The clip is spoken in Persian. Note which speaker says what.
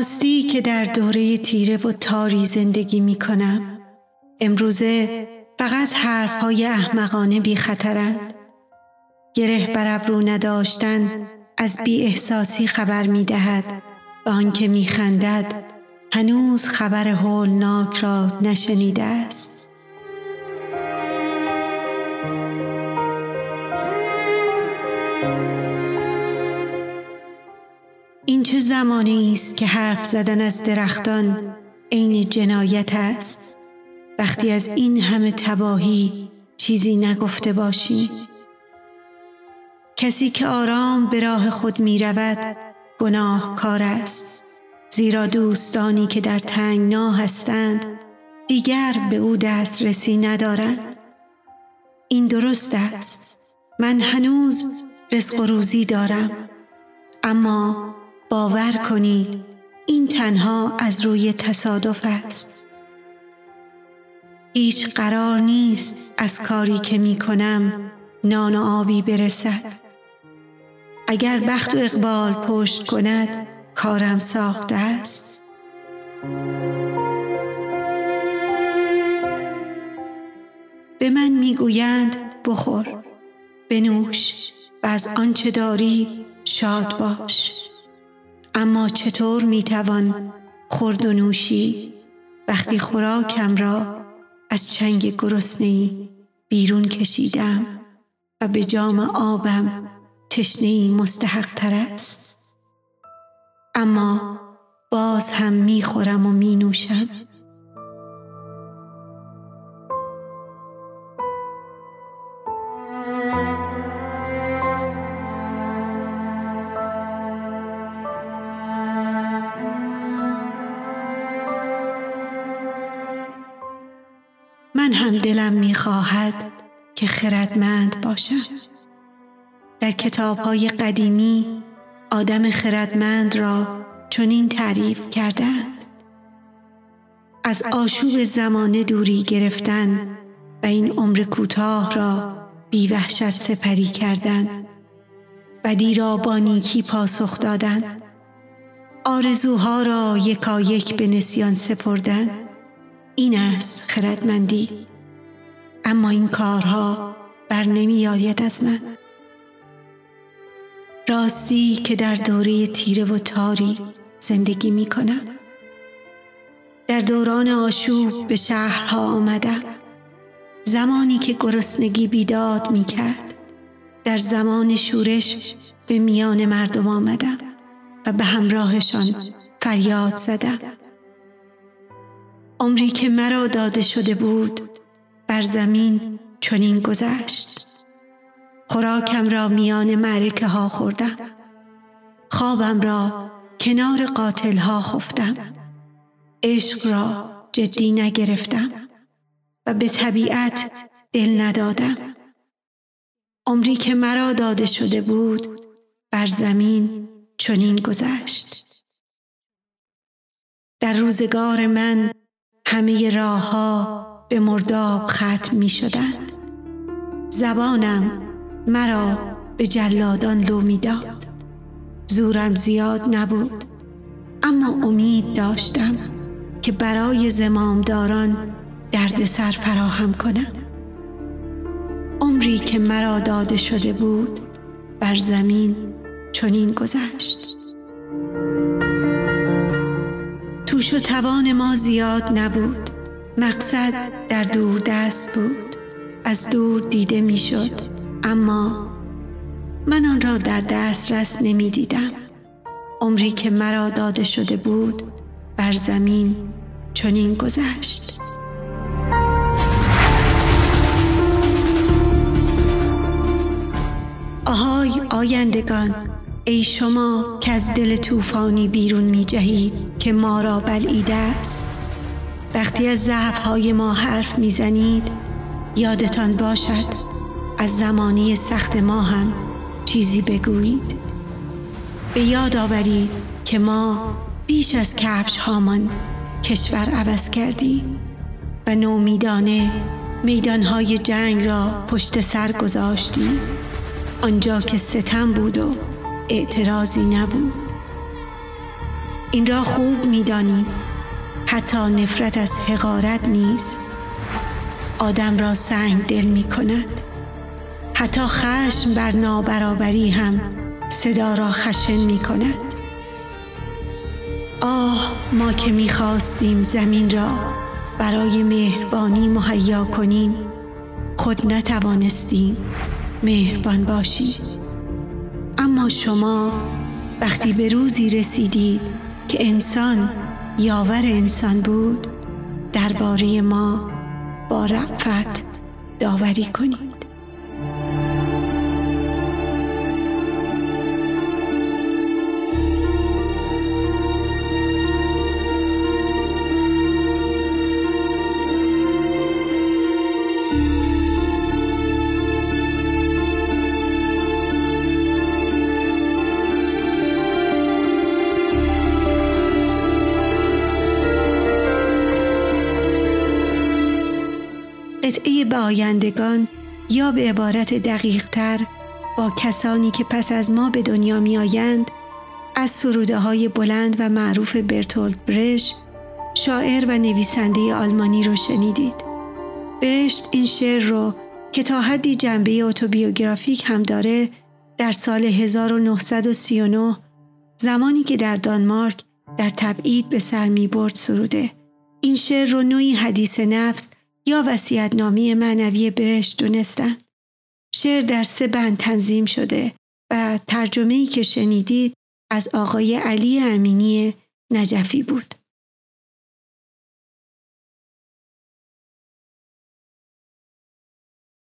Speaker 1: راستی که در دوره تیره و تاری زندگی می کنم امروزه فقط حرف های احمقانه بی خطرند. گره بر ابرو نداشتن از بی احساسی خبر می دهد و آنکه می خندد هنوز خبر هولناک را نشنیده است. این چه زمانی است که حرف زدن از درختان عین جنایت است؟ وقتی از این همه تباهی چیزی نگفته باشیم کسی که آرام به راه خود می رود گناه کار است. زیرا دوستانی که در تنگنا هستند دیگر به او دسترسی ندارند. این درست است. من هنوز رزق و روزی دارم. اما باور کنید این تنها از روی تصادف است. هیچ قرار نیست از کاری که می کنم نان و آبی برسد. اگر بخت و اقبال پشت کند کارم ساخته است. به من می‌گویند بخور بنوش و از آنچه داری شاد باش. اما چطور می‌توان خورد و نوشی وقتی خوراکم را از چنگ گرسنهای بیرون کشیدم و به جام آبم تشنهای مستحق تر است؟ اما باز هم می‌خورم و می نوشم من هم دلم می‌خواهد که خردمند باشم. در کتاب های قدیمی آدم خردمند را چنین تعریف کردند. از آشوب زمانه دوری گرفتن و این عمر کوتاه را بی وحشت سپری کردن بدی را با نیکی پاسخ دادن. آرزوها را یکایک به نسیان سپردن. این است خردمندی. اما این کارها بر نمی آید از من. راستی که در دوره تیره و تاری زندگی می کنم. در دوران آشوب به شهرها آمدم. زمانی که گرسنگی بیداد می کرد در زمان شورش به میان مردم آمدم و به همراهشان فریاد زدم. عمری که مرا داده شده بود بر زمین چنین گذشت. خوراکم را میان معرکه ها خوردم. خوابم را کنار قاتل ها خفتم. عشق را جدی نگرفتم و به طبیعت دل ندادم. عمری که مرا داده شده بود بر زمین چنین گذشت. در روزگار من همه راه ها به مرداب ختم می شدند زبانم مرا به جلادان لو می‌داد. زورم زیاد نبود اما امید داشتم که برای زمامداران درد سر فراهم کنم. عمری که مرا داده شده بود بر زمین چنین گذشت. توش و توان ما زیاد نبود. مقصد در دور دست بود. از دور دیده می‌شد. اما من آن را در دسترس نمی دیدم عمری که مرا داده شده بود بر زمین چنین گذشت. آهای آیندگان ای شما که از دل طوفانی بیرون می جهید که ما را بلعیده است. وقتی از ضعف ما حرف می‌زنید یادتان باشد از زمانی سخت ما هم چیزی بگویید. به یاد آورید که ما بیش از کفش هامان کشور عوض کردیم و نومیدانه میدانهای جنگ را پشت سر گذاشتیم. آنجا که ستم بود و اعتراضی نبود. این را خوب می‌دانیم. حتی نفرت از حقارت نیز آدم را سنگ دل می کند حتی خشم بر نابرابری هم صدا را خشن می کند آه ما که می خواستیم زمین را برای مهربانی مهیا کنیم خود نتوانستیم مهربان باشیم. اما شما وقتی به روزی رسیدید که انسان یاور انسان بود درباره ما با رعفت داوری کنید. قطعه به آیندگان یا به عبارت دقیق تر با کسانی که پس از ما به دنیا می آیند از سروده های بلند و معروف برتولد برش شاعر و نویسنده آلمانی رو شنیدید. برشت این شعر رو که تا حدی جنبه اتوبیوگرافیک هم داره در سال 1939 زمانی که در دانمارک در تبعید به سر می برد سروده. این شعر رو نوعی حدیث نفس یا وسیعت نامی معنوی برشت دونستن. شعر در سه بند تنظیم شده و ترجمه ای که شنیدید از آقای علی امینی نجفی بود.